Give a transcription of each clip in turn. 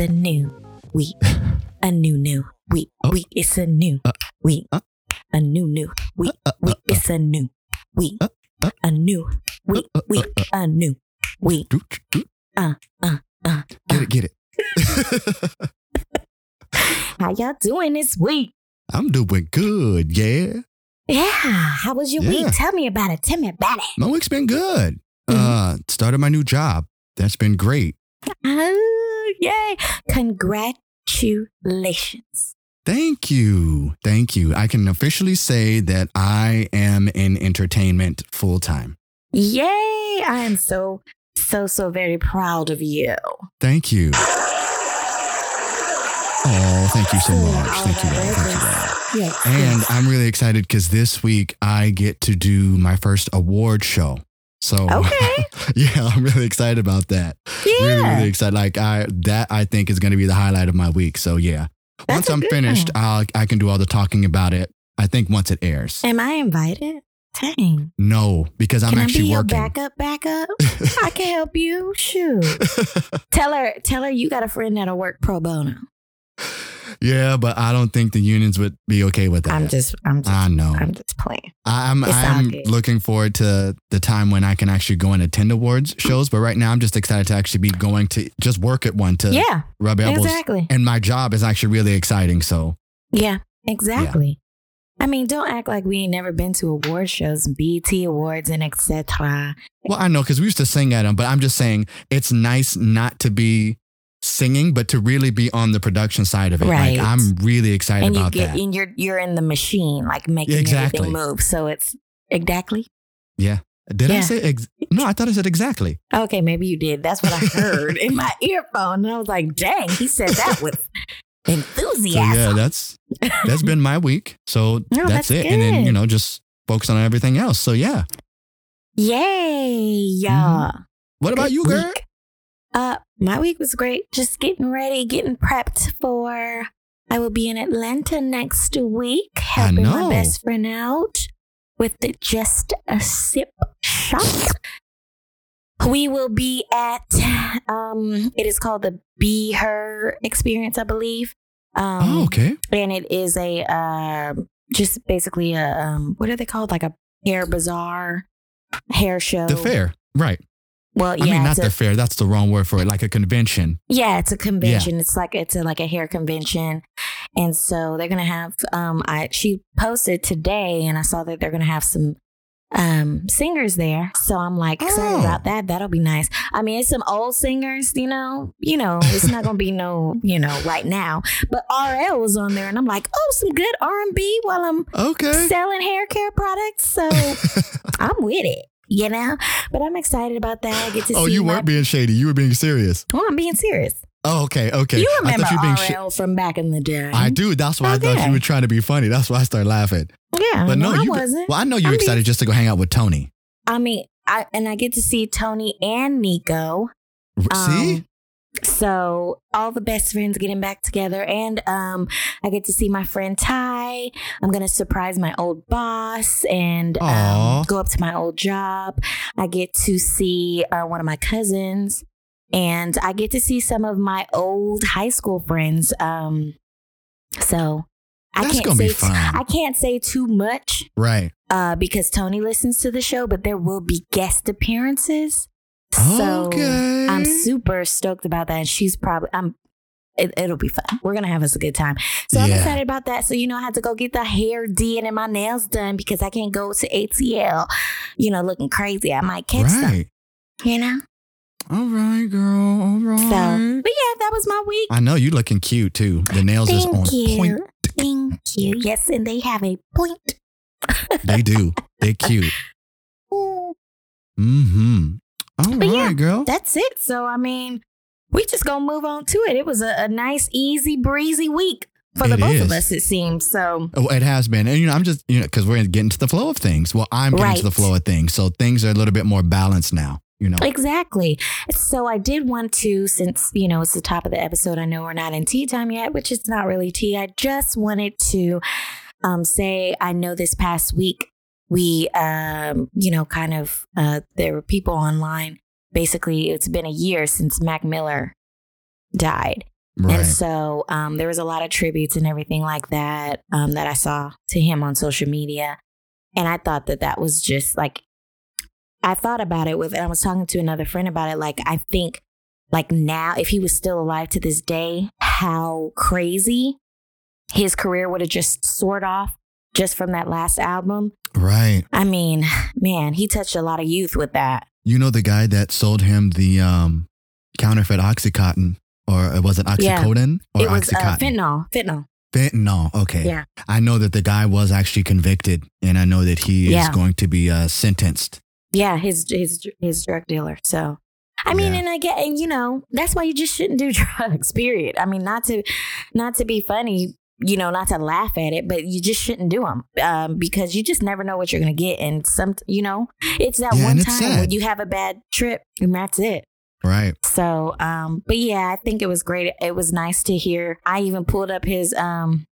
a new week. a new new week. Oh. Week. It's a new Uh, week. uh. a new new week. Uh, uh, Week. uh, It's a new week. Uh, uh. a new week. uh, uh, Week. uh. A new week. Doo, Uh, uh. Get it, get it. How y'all doing this week? I'm doing good, yeah. Yeah. How was your Yeah. week? Tell me about it. Tell me about it. My week's been good. Mhm. Uh, started my new job. That's been great. Oh, yay. Congratulations. Thank you. Thank you. I can officially say that I am in entertainment full time. Yay. I am so, so, so very proud of you. Thank you. Oh, thank you so much. Thank you. Thank you, Dad. Yes. And I'm really excited because this week I get to do my first award show. So Okay. yeah, I'm really excited about that. yeah. Really, really excited. Like I that I think is going to be the highlight of my week. So yeah, That's once I'm finished. I'll I can do all the talking about it. I think once it airs. Am I invited? Dang. No, because I'm can I actually be your working. backup? Backup? I can help you. Shoot. tell her. Tell her you got a friend that'll work pro bono. Yeah, but I don't think the unions would be okay with that. I'm just. I'm just. I know. I'm just playing. I'm It's I'm looking forward to the time when I can actually go and attend awards shows. But right now, I'm just excited to actually be going to just work at one to yeah. rub elbows. Exactly. And my job is actually really exciting. So Yeah. Exactly. I mean, don't act like we ain't never been to award shows, BET awards, and etc. well, I know because we used to sing at them, but I'm just saying it's nice not to be singing, but to really be on the production side of it. Right. Like I'm really excited And you about get, that. and you're you're in the machine, like making Exactly. everything move. So it's exactly. yeah. Did I say ex- no? I thought I said exactly. Okay, maybe you did. That's what I heard in my earphone, and I was like, "Dang, he said that with So enthusiasm." yeah, that's that's been my week. So No, that's, that's it. And then you know just focus on everything else. So yeah. Yay, mm-hmm. yeah. What about you, girl? week. Uh, my week was great. Just getting ready, getting prepped for. I will be in Atlanta next week, helping my best friend out with the Just a Sip shop. We will be at. Um, it is called the Be Her Experience, I believe. Um, oh, okay. and it is a um just basically a um, what are they called? Like a hair bazaar, hair show. The fair, right? Well, yeah, I mean, not a- the fair. That's the wrong word for it. Like a convention. Yeah, it's a convention. It's like it's a, like a hair convention, and so they're gonna have. Um, I she posted today, and I saw that they're gonna have some um singers there. So I'm like excited Oh. about that. That'll be nice. I mean, it's some old singers, you know. You know, it's not gonna be no, you know, right now. But RL was on there, and I'm like, oh, some good R and B while I'm Okay. selling hair care products. So I'm with it. You know, but I'm excited about that. I get to oh, you my- weren't being shady. You were being serious. Oh, I'm being serious. Oh, okay, okay. You I remember thought you being RL from back in the day? I do. That's why I thought you were trying to be funny. That's why I started laughing. Yeah, But no, I you. wasn't. Well, I know you're I'm excited just to go hang out with Tony. I mean, I and I get to see Tony and Nico. See? Um, So all the best friends getting back together, and um, I get to see my friend Ty. I'm gonna surprise my old boss and um, go up to my old job. I get to see uh, one of my cousins, and I get to see some of my old high school friends. Um, so I That's can't gonna say be fun. I can't say too much right. uh, because Tony listens to the show, but there will be guest appearances. So okay. I'm super stoked about that. And she's probably I'm it, it'll be fun. We're gonna have us a good time. So I'm excited about that. So you know, I had to go get the hair did and my nails done because I can't go to ATL, you know, looking crazy. I might catch them. You know. All right, girl. All right. So, but yeah, that was my week. I know you looking cute too. The nails is on Thank you. point. Thank you. Yes, and they have a point. They do. They cute. Mm-hmm. All But right, yeah, girl. That's it. So I mean, we just gonna move on to it. It was a, a nice, easy, breezy week for the It both of us. It seems so. Oh, it has been. And, you know, I'm just, you know, because we're getting to the flow of things. Well, I'm getting to the flow of things. So things are a little bit more balanced now, you know. Exactly. So I did want to, since you know it's the top of the episode. I know we're not in tea time yet, which is not really tea. I just wanted to um, say I know this past week we, um, you know, kind of uh, there were people online basically it's been a year since Mac Miller died. Right. And so um, there was a lot of tributes and everything like that um, that I saw to him on social media. And I thought that that was just like, I thought about it with, and I was talking to another friend about it. Like, I think, like now, if he was still alive to this day, how crazy his career would have just soared off just from that last album. right. I mean, man, he touched a lot of youth with that. You know the guy that sold him the um, counterfeit Oxycontin, or was it Yeah. Oxycodone or it was uh, Oxycontin? fentanyl. Fentanyl. Fentanyl. Okay. Yeah. I know that the guy was actually convicted, and I know that he is going to be uh, sentenced. Yeah, his his his drug dealer. So, I mean, Yeah. and I get, and you know, that's why you just shouldn't do drugs. Period. I mean, not to not to be funny, you know, not to laugh at it, but you just shouldn't do them um, because you just never know what you're gonna get. And some, you know, it's that Yeah, one time when you have a bad trip, and that's it. Right. So, um, but yeah, I think it was great. It was nice to hear. I even pulled up his um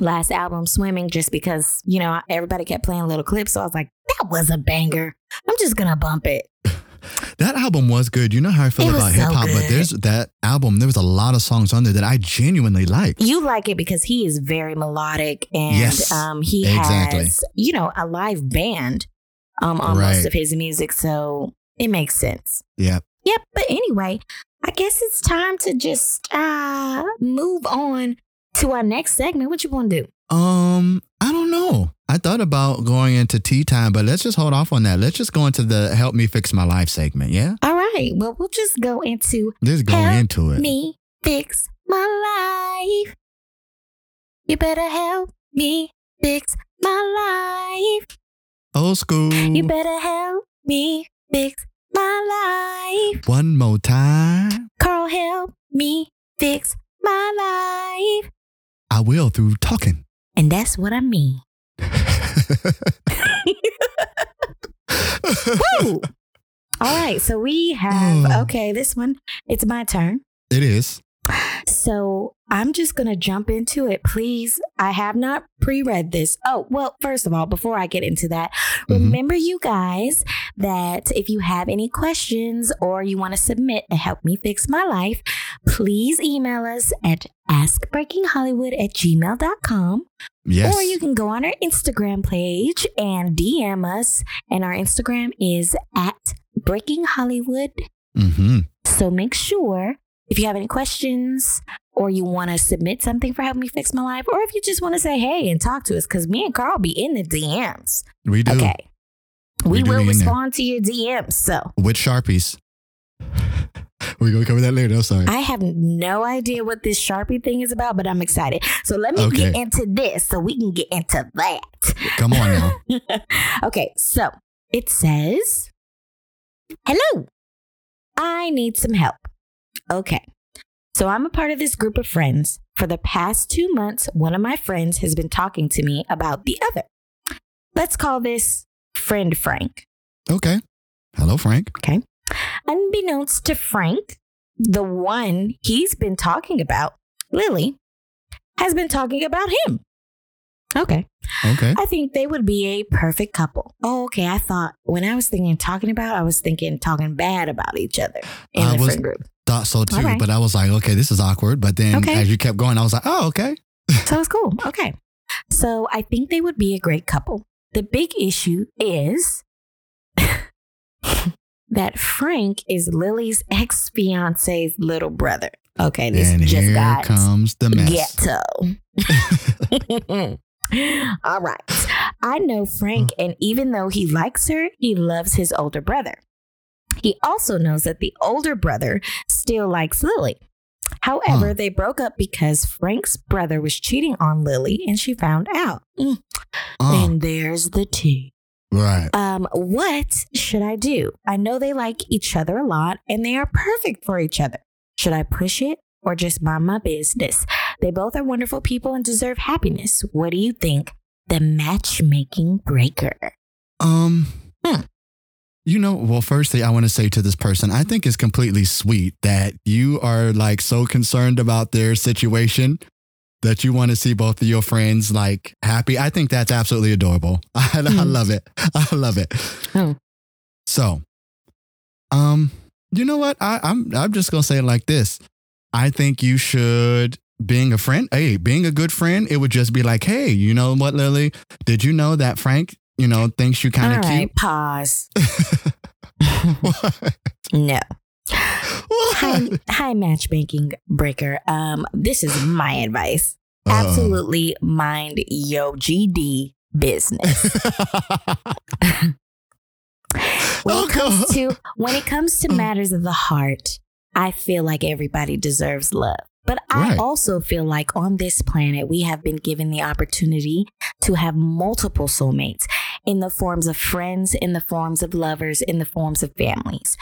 last album, Swimming, just because you know everybody kept playing little clips. So I was like, that was a banger. I'm just gonna bump it. That album was good. You know how I feel It about hip hop, but there's that album. There was a lot of songs on there that I genuinely like. You like it because he is very melodic and Yes, um, he exactly. has, you know, a live band um, on Right. most of his music. So it makes sense. Yeah. Yep. But anyway, I guess it's time to just uh, move on to our next segment. What you want to do? Um, I don't know. I thought about going into tea time, but let's just hold off on that. Let's just go into the help me fix my life segment. Yeah. All right. Well, we'll just go into Just go into it. me fix my life. You better help me fix my life. Old school. You better help me fix my life. One more time. Carl, help me fix my life. I will through talking. And that's what I mean. Woo! All right, so we have Oh. okay, this one, it's my turn. It is. So I'm just going to jump into it. Please, I have not pre read this. Oh, well, first of all, before I get into that, Mhm. remember, you guys, that if you have any questions or you want to submit a Help Me Fix My Life, please email us at askbreakinghollywood at gmail.com. Yes. Or you can go on our Instagram page and DM us. And our Instagram is at Breaking Hollywood mm-hmm. so make sure if you have any questions or you want to submit something for helping me fix my life, or if you just want to say hey and talk to us, because me and Carl be in the DMs. We do. Okay. We, We do will be in there. respond to your DMs. So With Sharpies. We're going to cover that later. I'm sorry. I have no idea what this Sharpie thing is about, but I'm excited. So let me Okay. get into this so we can get into that. Come on now. okay, so it says, Hello, I need some help. Okay, so I'm a part of this group of friends. For the past two months, one of my friends has been talking to me about the other. Let's call this friend Frank. Okay. Hello, Frank. Okay. Unbeknownst to Frank, the one he's been talking about, Lily, has been talking about him. Okay. Okay. I think they would be a perfect couple. Oh, okay. I thought when I was thinking talking about, I was thinking talking bad about each other in I the was- friend group. Thought so too, right. but I was like, okay, this is awkward. But then Okay. as you kept going, I was like, oh, okay. So it's cool. Okay. So I think they would be a great couple. The big issue is that Frank is Lily's ex fiance's little brother. Okay. This and just here got comes the mess. ghetto. All right. I know Frank, hmm. and even though he likes her, he loves his older brother. He also knows that the older brother still likes Lily. However, Huh. they broke up because Frank's brother was cheating on Lily and she found out. Mm. Oh, And there's the tea. right. Um, what should I do? I know they like each other a lot and they are perfect for each other. Should I push it or just mind my business? They both are wonderful people and deserve happiness. What do you think? The matchmaking breaker. Um, Hmm. You know, well, firstly, I want to say to this person, I think it's completely sweet that you are like so concerned about their situation that you want to see both of your friends like happy. I think that's absolutely adorable. I, I Hmm. love it. I love it. Hmm. So, um, You know what? I, I'm I'm just gonna say it like this. I think you should being a friend. Hey, being a good friend, it would just be like, hey, you know what, Lily? Did you know that Frank, you know, thinks you kind of right, cute? pause. No. What? Hi, hi, matchmaking breaker. Um, this is my advice. Absolutely mind your GD business. When it comes to when it comes to matters of the heart, I feel like everybody deserves love. But I Right. also feel like on this planet we have been given the opportunity to have multiple soulmates in the forms of friends, in the forms of lovers, in the forms of families,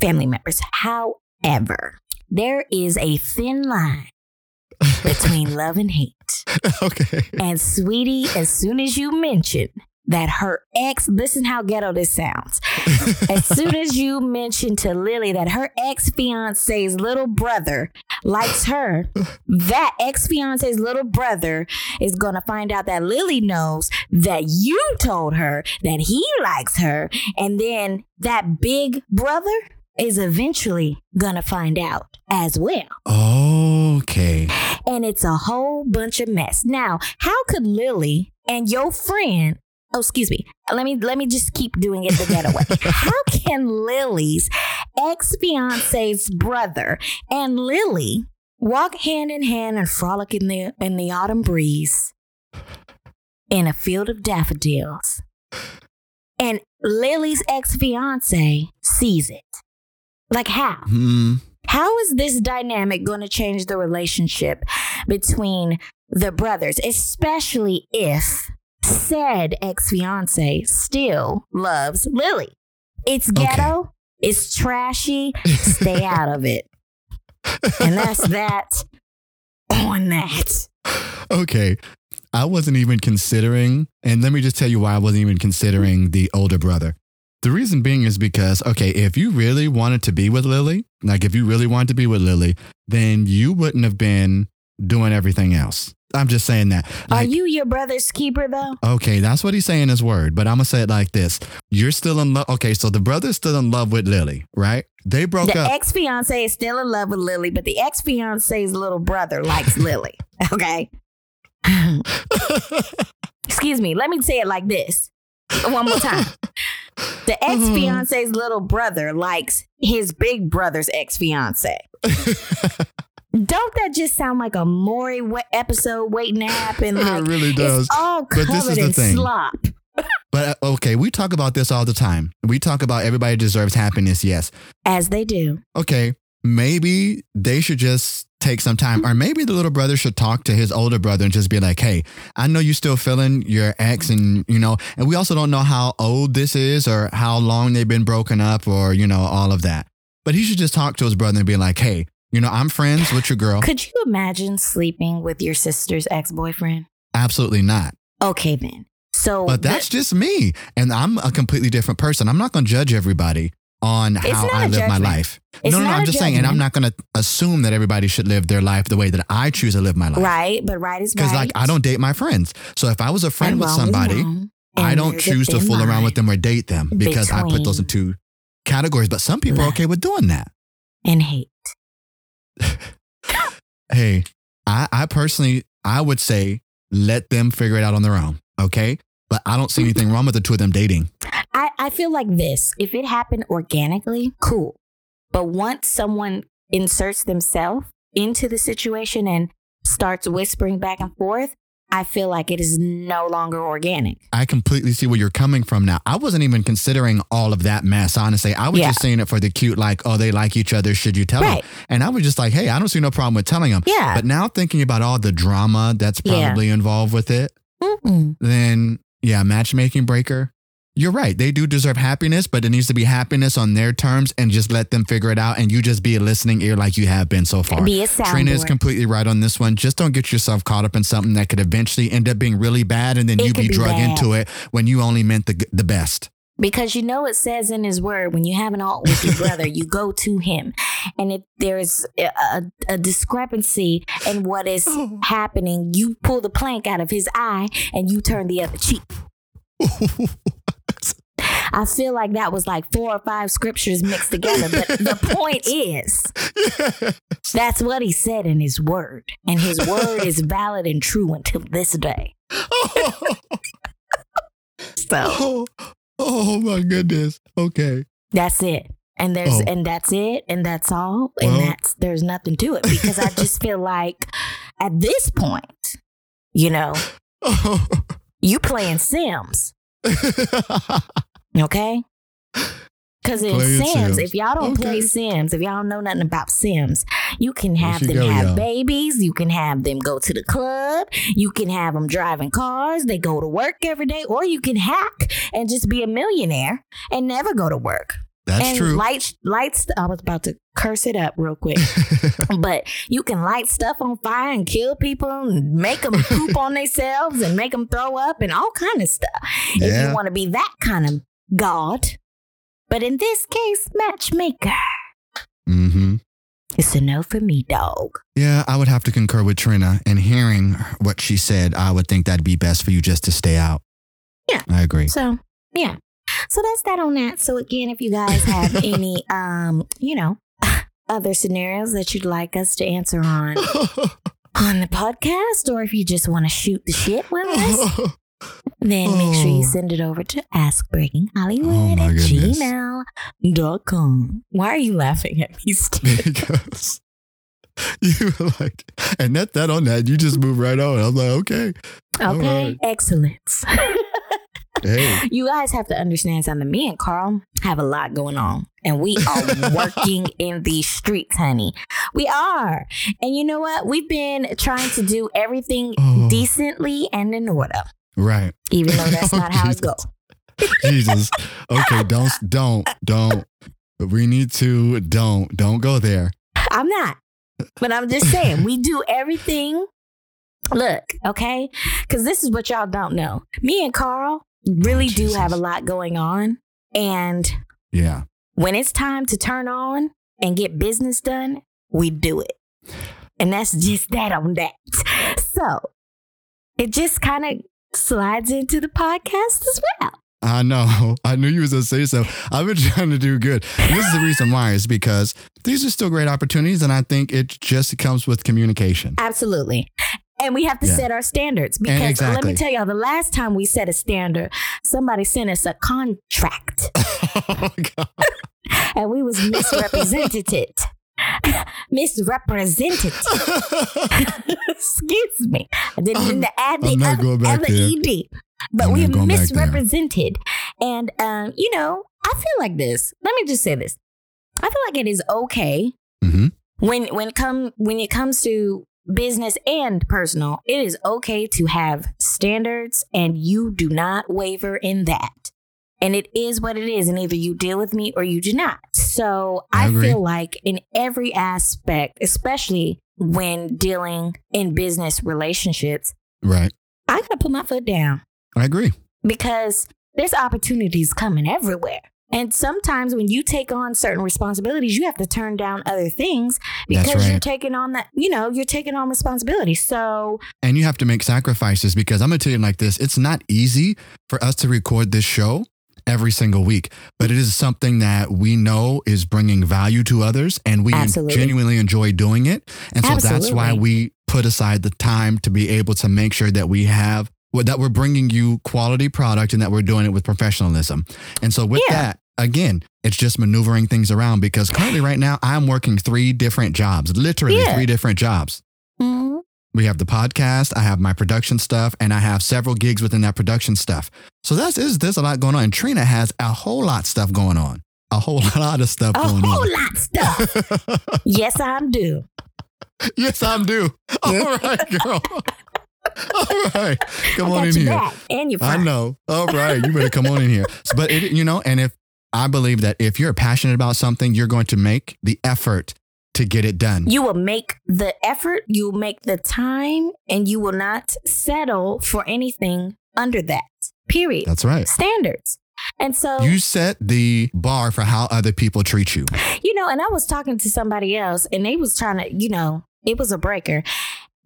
family members. However, there is a thin line between love and hate. okay. And sweetie, as soon as you mention that her ex, listen how ghetto this sounds. As soon as you mention to Lily that her ex fiance's little brother likes her, that ex fiance's little brother is going to find out that Lily knows that you told her that he likes her. And then that big brother is eventually going to find out as well Okay. and it's a whole bunch of mess. Now, how could Lily and your friend Oh, excuse me. Let me let me just keep doing it the getaway. how can Lily's ex-fiance's brother and Lily walk hand in hand and frolic in the in the autumn breeze in a field of daffodils? And Lily's ex-fiance sees it. Like how? Hmm. How is this dynamic going to change the relationship between the brothers, especially if said ex fiance still loves Lily? It's Okay. ghetto, it's trashy, stay out of it. And that's that on that. Okay. I wasn't even considering, and let me just tell you why I wasn't even considering the older brother. The reason being is because, okay, if you really wanted to be with Lily, like if you really wanted to be with Lily, then you wouldn't have been doing everything else. I'm just saying that. Are you your brother's keeper though? okay, that's what he's saying his word, but I'm going to say it like this. You're still in love. Okay, so the brother's still in love with Lily, right? They broke The up. The ex fiance is still in love with Lily, but the ex fiance's little brother likes Lily. Okay. Excuse me. Let me say it like this one more time. The mm-hmm. ex fiance's little brother likes his big brother's ex fiance. Don't that just sound like a Maury episode waiting to happen? Like it really does. it's all But this is covered the in thing. slop. But uh, okay, we talk about this all the time. We talk about everybody deserves happiness, yes. As they do. okay, maybe they should just take some time, or maybe the little brother should talk to his older brother and just be like, hey, I know you're still feeling your ex, and you know, and we also don't know how old this is or how long they've been broken up or, you know, all of that. But he should just talk to his brother and be like, hey, you know, I'm friends with your girl. Could you imagine sleeping with your sister's ex boyfriend? Absolutely not. Okay, then. So But the- that's just me. And I'm a completely different person. I'm not going to judge everybody on how I live my life. It's no, no, no. I'm just saying, and I'm not going to assume that everybody should live their life the way that I choose to live my life. right, but right is right. Because, like, I don't date my friends. So if I was a friend And with somebody. I don't choose to fool around with them or date them because I put those in two categories. But some people are okay with doing that. And hate. Hey, I, I personally, I would say let them figure it out on their own. Okay. But I don't see anything wrong with the two of them dating. I, I feel like this. If it happened organically, cool. But once someone inserts themselves into the situation and starts whispering back and forth, I feel like it is no longer organic. I completely see where you're coming from now. I wasn't even considering all of that mess, honestly. I was Yeah. just saying it for the cute, like, oh, they like each other. Should you tell Right. them? And I was just like, hey, I don't see no problem with telling them. Yeah. But now thinking about all the drama that's Yeah. probably involved with it, Mm-mm. then yeah, matchmaking breaker. You're right. They do deserve happiness, but it needs to be happiness on their terms and just let them figure it out and you just be a listening ear like you have been so far. Be a Trina is completely right on this one. Just don't get yourself caught up in something that could eventually end up being really bad and then It you be be drug bad. into it when you only meant the the best. Because you know it says in his word, when you have an alt with your brother, you go to him. And if there's a, a, a discrepancy in what is happening, you pull the plank out of his eye and you turn the other cheek. I feel like that was like four or five scriptures mixed together. But the point is, that's what he said in his word. And his word is valid and true until this day. So oh, oh my goodness. Okay. that's it. And there's Oh. and that's it and that's all. And Well- that's there's nothing to it because I just feel like at this point, you know, Oh. you playing Sims, okay? Because in Sims, Sims. if y'all don't play Sims, if y'all don't know nothing about Sims, you can have them go, have y'all. babies, you can have them go to the club, you can have them driving cars, they go to work every day, or you can hack and just be a millionaire and never go to work. That's and true. light lights. I was about to curse it up real quick, but you can light stuff on fire and kill people and make them poop on themselves and make them throw up and all kind of stuff. If you want to be that kind of god, but in this case, matchmaker. Mm hmm. It's a no for me, dog. Yeah, I would have to concur with Trina. And hearing what she said, I would think that'd be best for you just to stay out. Yeah. I agree. So yeah. So that's that on that. So again, if you guys have any um, you know, other scenarios that you'd like us to answer on on the podcast, or if you just want to shoot the shit with us, then make sure you Oh. send it over to AskBreakingHollywood Oh, at goodness. gmail.com. Why are you laughing at me, Steve? because you were like, and that that on that, you just move right on. I'm like, okay, Okay, right. excellence. hey, you guys have to understand something. Me and Carl have a lot going on, and we are working in these streets, honey. We are. And you know what? We've been trying to do everything Oh. decently and in order, right, even though that's Oh, not how it Jesus. goes. Jesus, okay, don't, don't, don't. We need to don't, don't go there. I'm not. But I'm just saying, we do everything. Look, okay? Because this is what y'all don't know. Me and Carl really do have a lot going on. And Yeah, when it's time to turn on and get business done, we do it. And that's just that on that. So it just kind of slides into the podcast as well. I know. I knew you was gonna say so. I've been trying to do good. And this is the reason why is because these are still great opportunities, and I think it just comes with communication. Absolutely. And we have to Yeah. set our standards because uh, let me tell y'all, the last time we set a standard, somebody sent us a contract oh God. and we was misrepresented. misrepresented. Excuse me. I didn't mean to add the I'm other, going back other there. ed. But I'm we not were going back there. misrepresented. And um, you know, I feel like this. Let me just say this. I feel like it is okay Mhm. when when come when it comes to business and personal, it is okay to have standards and you do not waver in that. And it is what it is. And either you deal with me or you do not. So I I, feel like in every aspect, especially when dealing in business relationships, Right. I gotta put my foot down I agree. because there's opportunities coming everywhere. And sometimes when you take on certain responsibilities, you have to turn down other things because you're taking on that, you know, you're taking on responsibility. So, And you have to make sacrifices because I'm gonna tell you like this: it's not easy for us to record this show every single week, but it is something that we know is bringing value to others, and we Absolutely. genuinely enjoy doing it. And so that's why we put aside the time to be able to make sure that we have that we're bringing you quality product and that we're doing it with professionalism. And so with Yeah. that, again, it's just maneuvering things around because currently right now I'm working three different jobs, literally Yeah. three different jobs. We have the podcast, I have my production stuff, and I have several gigs within that production stuff. So that's is there's a lot going on. And Trina has a whole lot of stuff going on. A whole lot of stuff a going on. A whole lot of stuff. yes, I'm due. yes, I'm due. All right, girl. All right. Come on in here. back and your I know. All right. You better come on in here. But it, you know, and if I believe that if you're passionate about something, you're going to make the effort to get it done. You will make the effort, you will make the time, and you will not settle for anything under that. Period. That's right. Standards. And so, You set the bar for how other people treat you. you know, and I was talking to somebody else, and they was trying to, you know, it was a breaker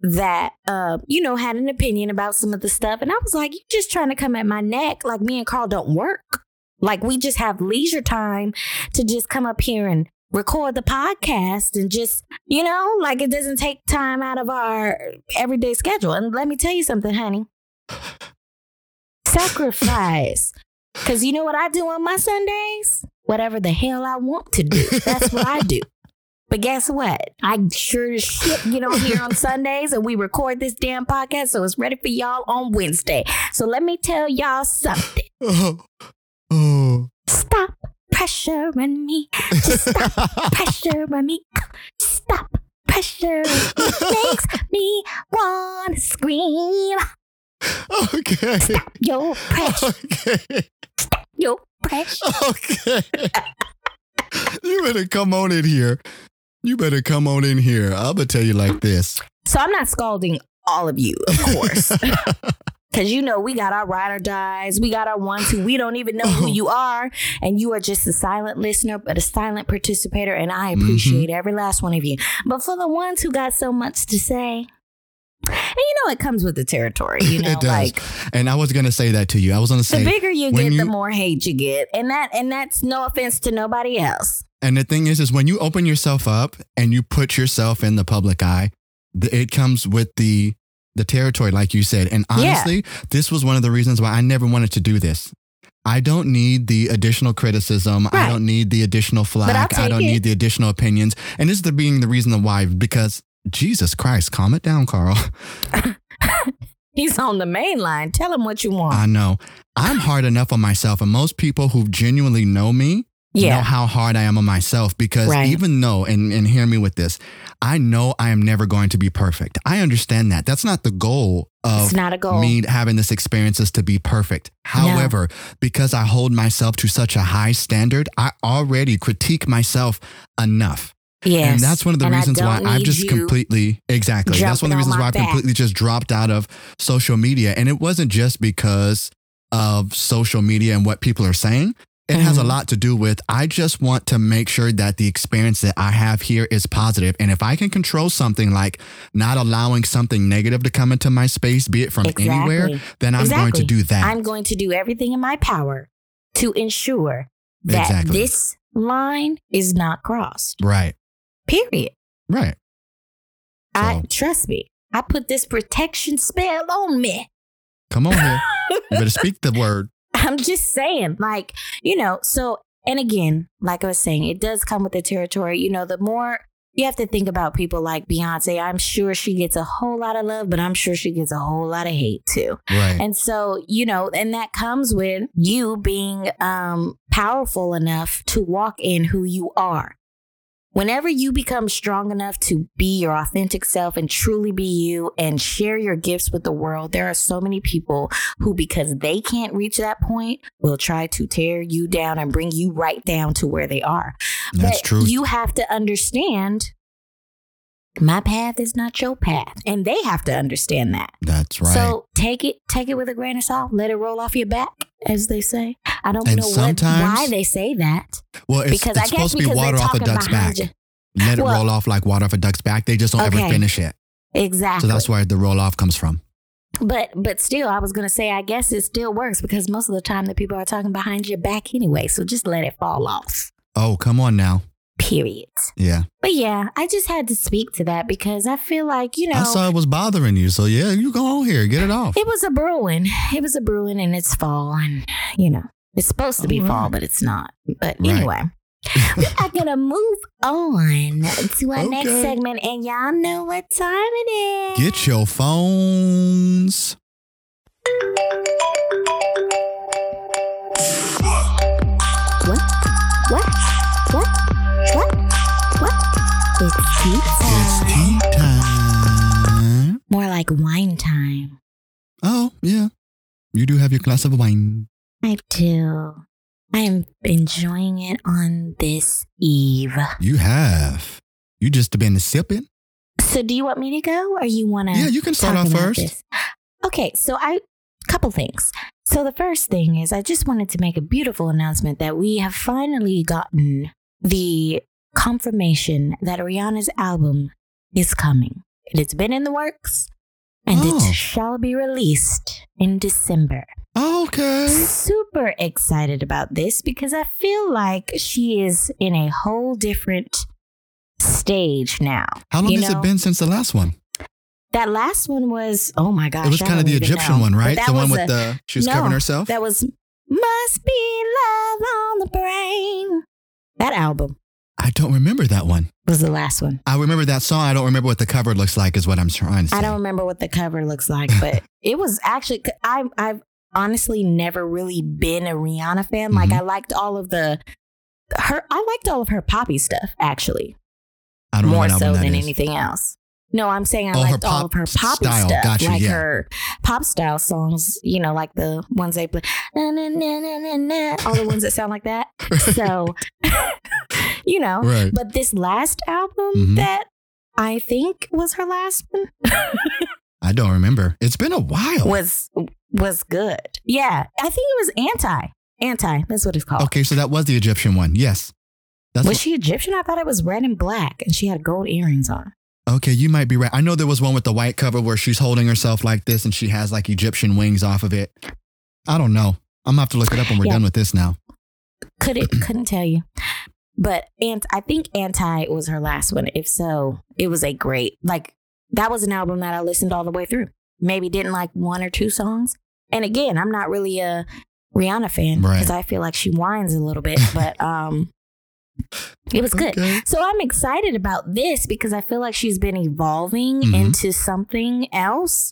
that, uh, you know, had an opinion about some of the stuff, and I was like, you just trying to come at my neck, like me and Carl don't work. Like we just have leisure time to just come up here and record the podcast and just, you know, like it doesn't take time out of our everyday schedule. And let me tell you something, honey. Sacrifice. Cause you know what I do on my Sundays? Whatever the hell I want to do. That's what I do. But guess what? I sure as shit get on here on Sundays and we record this damn podcast so it's ready for y'all on Wednesday. So let me tell y'all something. Oh, oh. Stop pressuring me. Just stop pressuring me. Stop pressuring me. Makes me want to scream. Okay. Stop Your pressure. Okay. Your pressure. Okay. you better come on in here. You better come on in here. I'm gonna tell you like this. So I'm not scalding all of you, of course. Because you know, we got our ride or dies. We got our ones who we don't even know who you are. And you are just a silent listener, but a silent participator. And I mm-hmm. appreciate every last one of you. But for the ones who got so much to say, and you know, it comes with the territory, you know, it does. like and I was gonna say that to you. I was gonna say, the bigger you get, the more hate you get. And that, and that's no offense to nobody else. And the thing is, is when you open yourself up and you put yourself in the public eye, it comes with the the territory, like you said. And Yeah. honestly, this was one of the reasons why I never wanted to do this. I don't need the additional criticism. I don't need the additional flack. I don't it. need the additional opinions. And this is the being the reason why, because Jesus Christ, calm it down, Carl. He's on the main line. Tell him what you want. I know. I'm hard enough on myself. And most people who genuinely know me know how hard I am on myself because Right. even though, and, and hear me with this, I know I am never going to be perfect. I understand that. That's not the goal of It's not a goal. me having this experience is to be perfect. However, because I hold myself to such a high standard, I already critique myself enough. yes. And that's one of the And reasons why I've just completely, exactly. That's one of the reasons why I've back. completely just dropped out of social media. And it wasn't just because of social media and what people are saying. It has a Mhm. lot to do with I just want to make sure that the experience that I have here is positive. And if I can control something like not allowing something negative to come into my space, be it from anywhere, then I'm going to do that. I'm going to do everything in my power to ensure that Exactly. this line is not crossed. right. Period. Right. I trust me. I put this protection spell on me. Come on here. you better speak the word. I'm just saying, like, you know, so, and again, like I was saying, it does come with the territory. You know, the more you have to think about people like Beyonce, I'm sure she gets a whole lot of love, but I'm sure she gets a whole lot of hate too. Right. And so, you know, and that comes with you being um, powerful enough to walk in who you are. Whenever you become strong enough to be your authentic self and truly be you and share your gifts with the world, there are so many people who, because they can't reach that point, will try to tear you down and bring you right down to where they are. That's but true. You have to understand my path is not your path. And they have to understand that. That's right. So take it, take it with a grain of salt. Let it roll off your back, as they say. I don't And know what, why they say that. well, it's, because it's I guess supposed to be water off a duck's back. you. Let it Well- roll off like water off a duck's back. They just don't ever finish it. Exactly. So that's where the roll off comes from. but but still, I was gonna say, I guess it still works because most of the time the people are talking behind your back anyway. So just let it fall off. Oh, come on now. Period. Yeah. But yeah, I just had to speak to that because I feel like you know. I saw it was bothering you. So yeah, you go on here. Get it off. It was a brewing. It was a brewing and it's fall and you know, it's supposed to be oh, right. fall, but it's not. But Right. anyway. we are gonna move on to our next segment and y'all know what time it is. Get your phones. What? What? What? What? It's tea It's time. tea time. More like wine time. Oh, yeah. You do have your glass of wine. I do. I am enjoying it on this eve. You have. You just been sipping. So do you want me to go or you want to Yeah, you can start off first. this? Okay, so I couple things. So the first thing is I just wanted to make a beautiful announcement that we have finally gotten the confirmation that Rihanna's album is coming. It has been in the works and Oh. it shall be released in December. Okay. Super excited about this because I feel like she is in a whole different stage now. How long You has know, it been since the last one? That last one was oh my gosh. it was kind of the Egyptian know. one, right? The one with a- the she was no, covering herself. That was must be love on the brain. That album I don't remember that one. was the last one. I remember that song. I don't remember what the cover looks like. Is what I'm trying to say. I don't remember what the cover looks like, but it was actually I I've honestly never really been a Rihanna fan. Like Mhm. I liked all of the her I liked all of her poppy stuff actually. I don't know more album so than is. anything else. No, I'm saying I Oh, liked all of her poppy style. stuff, Gotcha, like yeah. her pop style songs. You know, like the ones they play, na, na, na, all the ones that sound like that. So, you know. Right. But this last album Mhm. that I think was her last one I don't remember. It's been a while. was was good. Yeah, I think it was anti anti. That's what it's called. Okay, so that was the Egyptian one. Yes. That's Was she Egyptian? I thought it was red and black, and she had gold earrings on. Okay, you might be right. I know there was one with the white cover where she's holding herself like this and she has like Egyptian wings off of it. I don't know. I'm gonna have to look it up when we're Yeah. done with this now. Couldn't couldn't tell you. But and I think Anti was her last one. If so, it was a great like that was an album that I listened all the way through. Maybe didn't like one or two songs. And again, I'm not really a Rihanna fan Right. because I feel like she whines a little bit, but um it was good. Okay. So I'm excited about this because I feel like she's been evolving Mhm. into something else.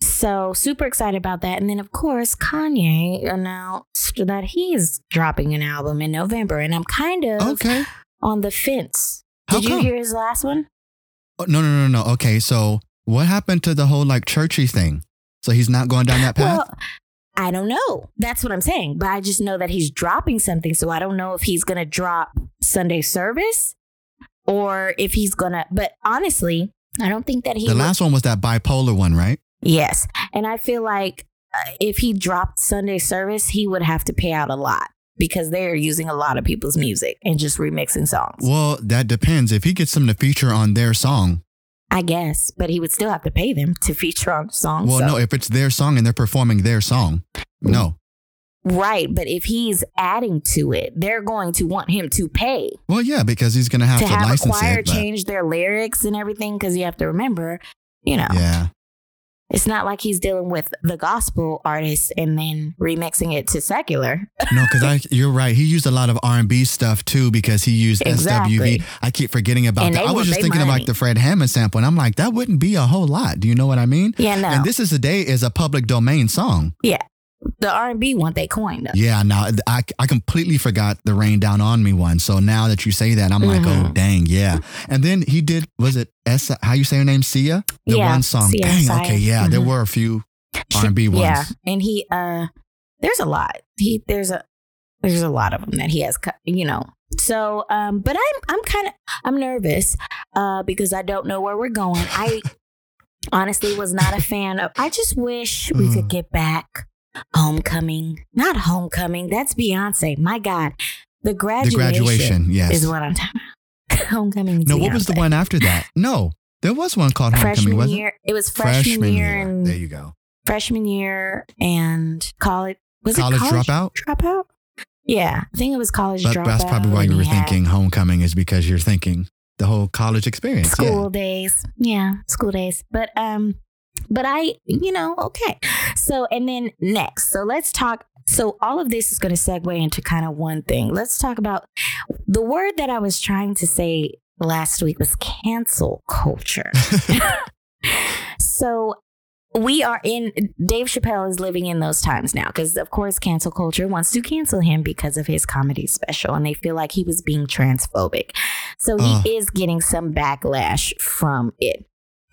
So super excited about that. And then of course Kanye announced that he's dropping an album in November, and I'm kind of Okay. on the fence. How Did you hear his last one? Oh, no, no, no, no. Okay, so what happened to the whole like churchy thing? So he's not going down that path? Well, I don't know. That's what I'm saying. But I just know that he's dropping something. So I don't know if he's going to drop Sunday service or if he's going to. But honestly, I don't think that he. the would- last one was that bipolar one, right? Yes. And I feel like uh, if he dropped Sunday service, he would have to pay out a lot because they're using a lot of people's music and just remixing songs. Well, that depends. If he gets them to feature on their song, I guess. But he would still have to pay them to feature on the song. well, so- no, if it's their song and they're performing their song, no. Right. But if he's adding to it, they're going to want him to pay. Well, yeah, because he's gonna have to to, have a choir it. but- change their lyrics and everything because you have to remember you know yeah, it's not like he's dealing with the gospel artists and then remixing it to secular no, because I, you're right. He used a lot of R and B stuff too because he used Exactly. SWV. I keep forgetting about And that. I was just thinking money. about the Fred Hammond sample, and I'm like, that wouldn't be a whole lot. Do you know what I mean? yeah no And this is the day is a public domain song. The r&b want they coin though Yeah, now I, I completely forgot the Rain Down on Me one. So now that you say that, I'm like, oh Mhm. dang, yeah. And then he did was it S? How you say her name? Sia. The Yeah, one song. Sia, dang. Sia. Okay, yeah. There Mhm. were a few R&B ones. yeah and he uh there's a lot he there's a there's a lot of them that he has cut you know so um but i'm i'm kind of i'm nervous uh because i don't know where we're going i honestly was not a fan of i just wish we could Mm. get back homecoming not homecoming that's beyonce my god the graduation. The graduation. Yes. is what i'm talking about homecoming no, what was the one after that? No, there was one called Homecoming. freshman was year it was it? freshman, year, and There you go. freshman year and college was College it college dropout? dropout yeah i think it was college But dropout that's probably why you were thinking Homecoming is because you're thinking the whole college experience. school days yeah school days but um but i you know okay so and then next so let's talk so all of this is going to segue into kind of one thing let's talk about the word that i was trying to say last week was cancel culture so we are in Dave Chappelle is living in those times now because of course cancel culture wants to cancel him because of his comedy special and they feel like he was being transphobic. So he Ugh. is getting some backlash from it.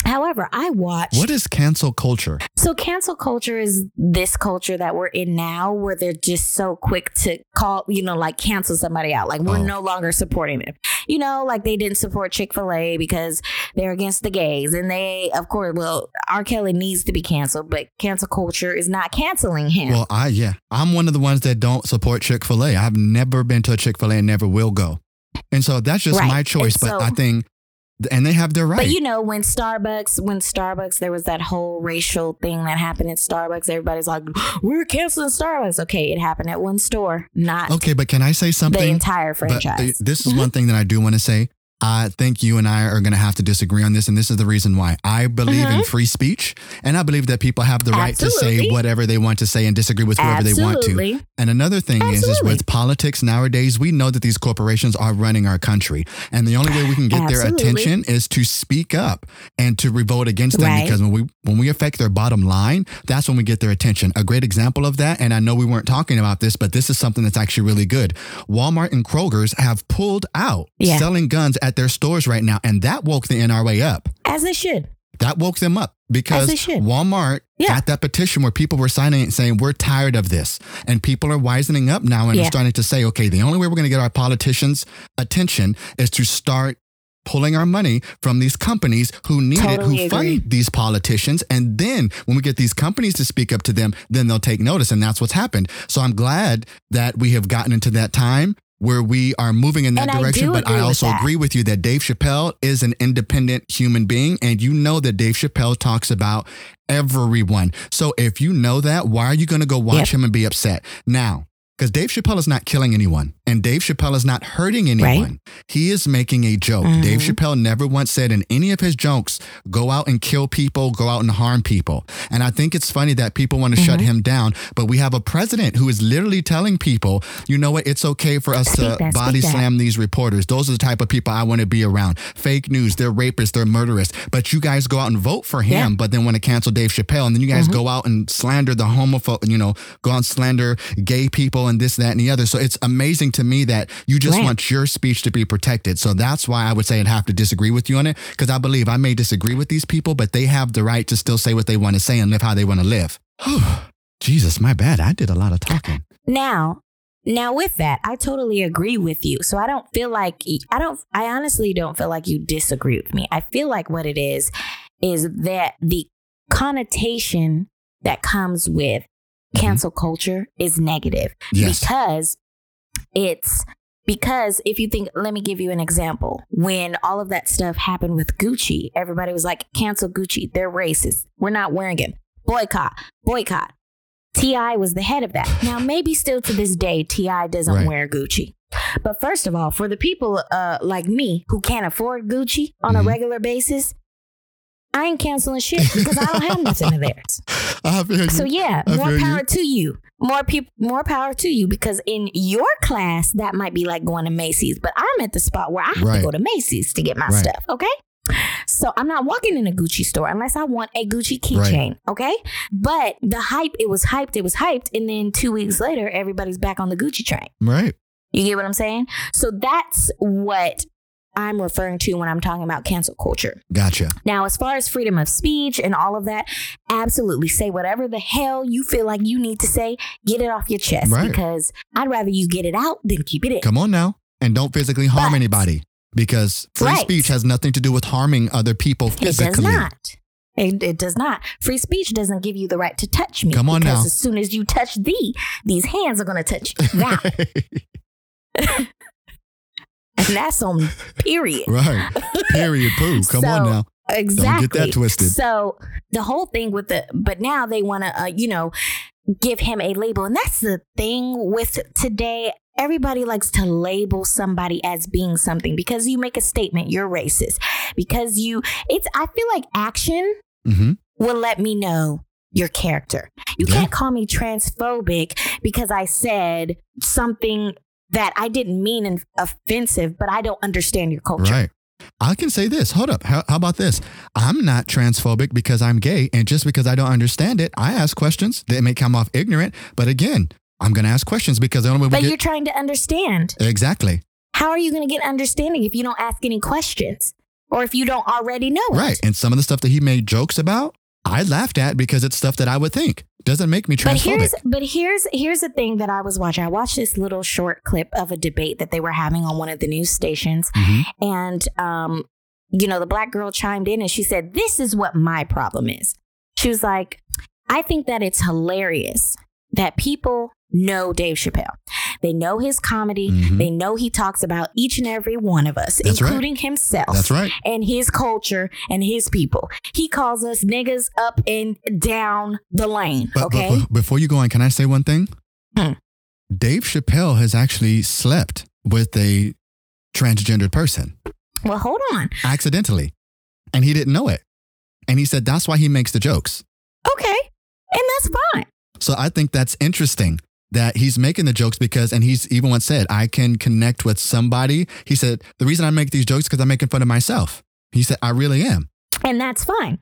However, I watched what is cancel culture? so cancel culture is this culture that we're in now where they're just so quick to call, you know, like cancel somebody out. Like we're Oh. no longer supporting them. You know, like they didn't support Chick-fil-A because they're against the gays. And they, of course, well, R. Kelly needs to be canceled, but cancel culture is not canceling him. Well, I yeah, I'm one of the ones that don't support Chick Fil A. I've never been to a Chick Fil A and never will go, and so that's just Right. my choice. But I think and they have their right. But you know, when Starbucks, when Starbucks, there was that whole racial thing that happened at Starbucks. Everybody's like, "We're canceling Starbucks." Okay, it happened at one store, not okay, but can I say something? the entire But, uh, franchise. this is Mhm. one thing that I do want to say. I think you and I are going to have to disagree on this, and this is the reason why. I believe in free speech, and I believe that people have the right to say Mm-hmm. Whatever they want to say and disagree with whoever they want to. And another thing is, is with politics nowadays, we know that these corporations are running our country, and the only way we can get their attention is to speak up and to revolt against them. Right. Because when we when we affect their bottom line, that's when we get their attention. A great example of that, and I know we weren't talking about this, but this is something that's actually really good. Walmart and Kroger's have pulled out Yeah. selling guns at their stores right now, and that woke the NRA up. As it should. That woke them up because. Walmart Yeah. got that petition where people were signing it saying, We're tired of this. And people are wisening up now and are starting to say, Okay, the only way we're going to get our politicians' attention is to start pulling our money from these companies who need it, who agree. fund these politicians. And then when we get these companies to speak up to them, then they'll take notice. And that's what's happened. So I'm glad that we have gotten into that time where we are moving in that And direction. do but I also agree with you that Dave Chappelle is an independent human being. And you know that Dave Chappelle talks about everyone. So if you know that, why are you going to go watch Yep. him and be upset? Now, because Dave Chappelle is not killing anyone and Dave Chappelle is not hurting anyone. He is making a joke. Mhm. Dave Chappelle never once said in any of his jokes, go out and kill people, go out and harm people. And I think it's funny that people want to shut Mhm. him down, but we have a president who is literally telling people, you know what, it's okay for us Speak to that, body that. slam these reporters. Those are the type of people I want to be around. Fake news, they're rapists, they're murderers. But you guys go out and vote for him, Yeah. Mm-hmm. but then want to cancel Dave Chappelle. And then you guys go out and slander the homophobe, you know, go out and slander gay people and this, that, and the other. So it's amazing to me that you just Right. want your speech to be protected. So that's why I would say I'd have to disagree with you on it. Because I believe I may disagree with these people, but they have the right to still say what they want to say and live how they want to live. Jesus, my bad. I did a lot of talking. Now, now with that, I totally agree with you. So I don't feel like I don't I honestly don't feel like you disagree with me. I feel like what it is is that the connotation that comes with Mm-hmm. cancel culture is negative. Yes. because it's because if you think let me give you an example. When all of that stuff happened with gucci everybody was like cancel gucci. They're racist. We're not wearing it. Boycott. Boycott. T.I. was the head of that. Now maybe still to this day T.I. doesn't Right. wear gucci. But first of all for the people uh, like me who can't afford gucci on Mhm. a regular basis i ain't canceling shit because i don't have nothing of theirs I feel you. so yeah, I more feel you. power to you. More people, more power to you. Because in your class, that might be like going to Macy's, but I'm at the spot where I have Right. to go to Macy's to get my Right. stuff. Okay. So I'm not walking in a Gucci store unless I want a Gucci keychain. Okay. But the hype, it was hyped, it was hyped, and then two weeks later, everybody's back on the Gucci train. right. You get what I'm saying? So that's what I'm referring to when I'm talking about cancel culture. Gotcha. Now, as far as freedom of speech and all of that, absolutely say whatever the hell you feel like you need to say, get it off your chest Right. because I'd rather you get it out than keep it in. Come on now. And don't physically harm But- anybody because free Right. speech has nothing to do with harming other people It does not. It, it does not. Free speech doesn't give you the right to touch me. Come on because now. as soon as you touch thee, these hands are going to touch that. and that's on period. right. Period. Poo. Come on now. Exactly. Don't Get that twisted. So the whole thing with the, but now they want to, uh, you know, give him a label, and that's the thing with today. Everybody likes to label somebody as being something because you make a statement, you're racist. Because you, it's, I feel like action mm-hmm. will let me know your character. You Yeah. can't call me transphobic because I said something that I didn't mean offensive, but I don't understand your culture. Right. I can say this. Hold up. How, how about this? I'm not transphobic because I'm gay. And just because I don't understand it, I ask questions. They may come off ignorant. But again, I'm going to ask questions because the only way we But get. you're trying to understand. Exactly. How are you going to get understanding if you don't ask any questions or if you don't already know it? Right. And some of the stuff that he made jokes about, I laughed at because it's stuff that I would think. Doesn't make me transphobic. But here's but here's here's the thing that I was watching. I watched this little short clip of a debate that they were having on one of the news stations, Mhm. and um, you know, the black girl chimed in and she said, "This is what my problem is." She was like, "I think that it's hilarious that people know Dave Chappelle. They know his comedy. Mhm. They know he talks about each and every one of us, That's right. including himself That's right. and his culture and his people. He calls us niggas up and down the lane. But, okay. but, but before you go on, can I say one thing? Hmm. Dave Chappelle has actually slept with a transgendered person well, hold on. accidentally, and he didn't know it. And he said that's why he makes the jokes. Okay. And that's fine. So I think that's interesting that he's making the jokes because, and he's even once said, I can connect with somebody. He said, the reason I make these jokes because I'm making fun of myself. He said, I really am. And that's fine.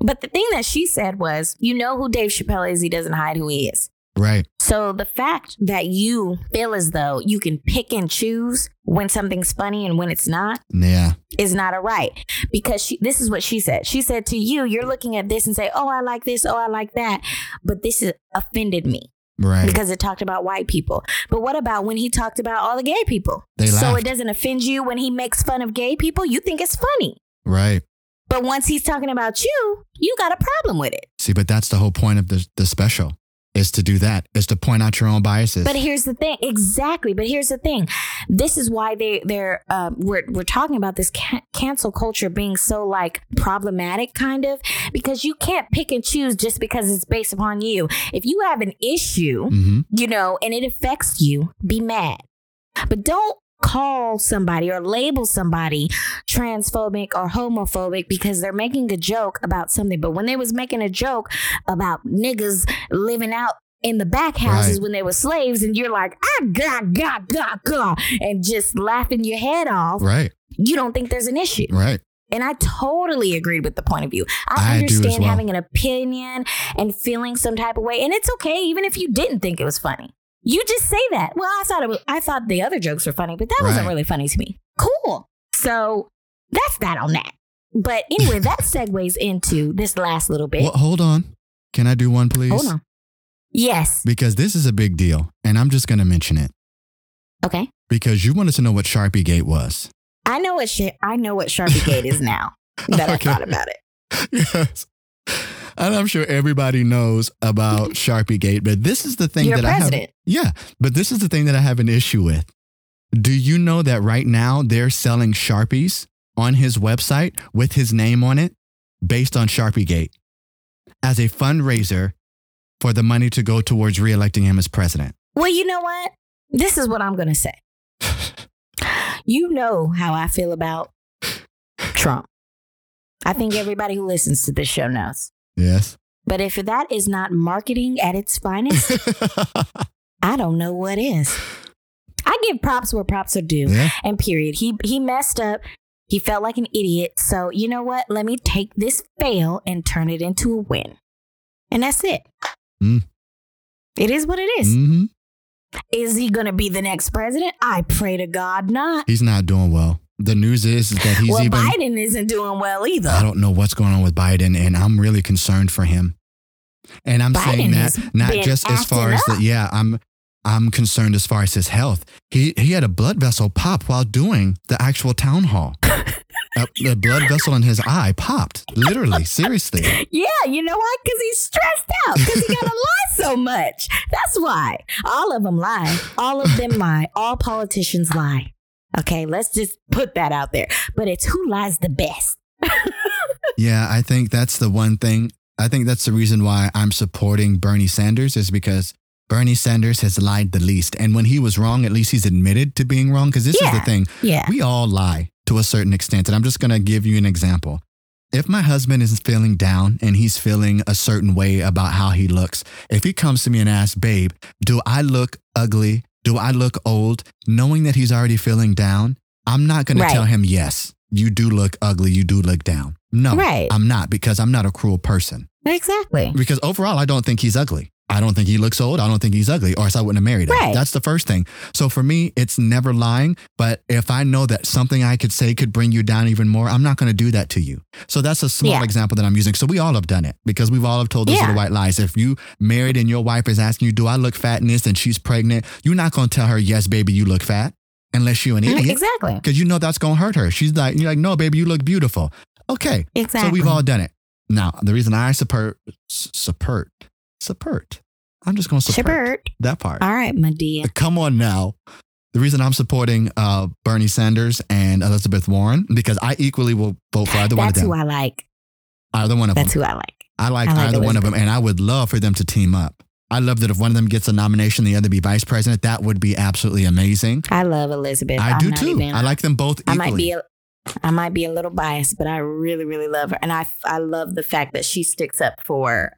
But the thing that she said was, you know who Dave Chappelle is. He doesn't hide who he is. Right. So the fact that you feel as though you can pick and choose when something's funny and when it's not Yeah. is not a right. Because she, this is what she said. She said to you, you're looking at this and say, oh, I like this. Oh, I like that. But this is offended me Right. because it talked about white people. But what about when he talked about all the gay people? They so laughed. it doesn't offend you when he makes fun of gay people? You think it's funny. Right. But once he's talking about you, you got a problem with it. See, but that's the whole point of the, the special is to do that, is to point out your own biases. But here's the thing, exactly. But here's the thing, this is why they they're um, we're we're talking about this can- cancel culture being so like problematic, kind of, because you can't pick and choose just because it's based upon you. If you have an issue, hmm you know, and it affects you, be mad, but don't call somebody or label somebody transphobic or homophobic because they're making a joke about something. But when they was making a joke about niggas living out in the back houses Right. when they were slaves, and you're like, ah, God, God, God, God, and just laughing your head off, Right. you don't think there's an issue. Right. And I totally agreed with the point of view. I I understand well. having an opinion and feeling some type of way, and it's okay even if you didn't think it was funny. You just say that. Well, I thought it was, I thought the other jokes were funny, but that wasn't really funny to me. Cool. So that's that on that. But anyway, that segues into this last little bit. Well, hold on. Can I do one, please? Hold on. Yes. Because this is a big deal, and I'm just going to mention it Okay. because you wanted to know what Sharpie Gate was. I know what shit. I know what Sharpie Gate is now that Okay. I thought about it. yes. And I'm sure everybody knows about Sharpie Gate, but this is the thing You're that I have. Yeah, but this is the thing that I have an issue with. Do you know that right now they're selling Sharpies on his website with his name on it based on Sharpie Gate as a fundraiser for the money to go towards reelecting him as president? Well, you know what? This is what I'm going to say. You know how I feel about Trump. I think everybody who listens to this show knows. Yes. But if that is not marketing at its finest, I don't know what is. I give props where props are due. yeah. And period. He he messed up. He felt like an idiot. So you know what? Let me take this fail and turn it into a win. And that's it. Mm. It is what it is. hmm Is he going to be the next president? I pray to God not. He's not doing well. The news is, is that he's well, even. Biden isn't doing well either. I don't know what's going on with Biden, and I'm really concerned for him. And I'm saying that not just as far as the yeah, I'm I'm concerned as far as his health. He he had a blood vessel pop while doing the actual town hall. a, the blood vessel in his eye popped, literally, seriously. Yeah, you know why? Because he's stressed out. Because he got to lie so much. That's why. All of them lie. All of them lie. All politicians lie. Okay, let's just put that out there. But it's who lies the best. Yeah, I think that's the one thing. I think that's the reason why I'm supporting Bernie Sanders is because Bernie Sanders has lied the least. And when he was wrong, at least he's admitted to being wrong. Because this is the thing. Yeah. We all lie to a certain extent. And I'm just going to give you an example. If my husband is feeling down and he's feeling a certain way about how he looks, if he comes to me and asks, babe, do I look ugly? Do I look old? Knowing that he's already feeling down, I'm not going Right. to tell him, yes, you do look ugly. You do look down. No, Right. I'm not because I'm not a cruel person. Exactly. Because overall, I don't think he's ugly. I don't think he looks old. I don't think he's ugly, or else I wouldn't have married him. Right. That's the first thing. So for me, it's never lying. But if I know that something I could say could bring you down even more, I'm not going to do that to you. So that's a small Yeah. example that I'm using. So we all have done it because we've all have told those Yeah. little white lies. If you married and your wife is asking you, "Do I look fat in this?" and she's pregnant, you're not going to tell her, "Yes, baby, you look fat," unless you're an Mm, idiot. Exactly. Because you know that's going to hurt her. She's like, you're like, no, baby, you look beautiful. Okay. Exactly. So we've all done it. Now, the reason I support, support, support, I'm just going to support that part. All right, my dear. Come on now. The reason I'm supporting uh, Bernie Sanders and Elizabeth Warren because I equally will vote for either one of them. That's who I like. either one of them. That's who I like. I like, I like either one of them, and I would love for them to team up. I love that if one of them gets a nomination, the other be vice president. That would be absolutely amazing. I love Elizabeth. I I'm do too. even- I like them both I equally. might be a, I might be a little biased, but I really, really love her, and I I love the fact that she sticks up for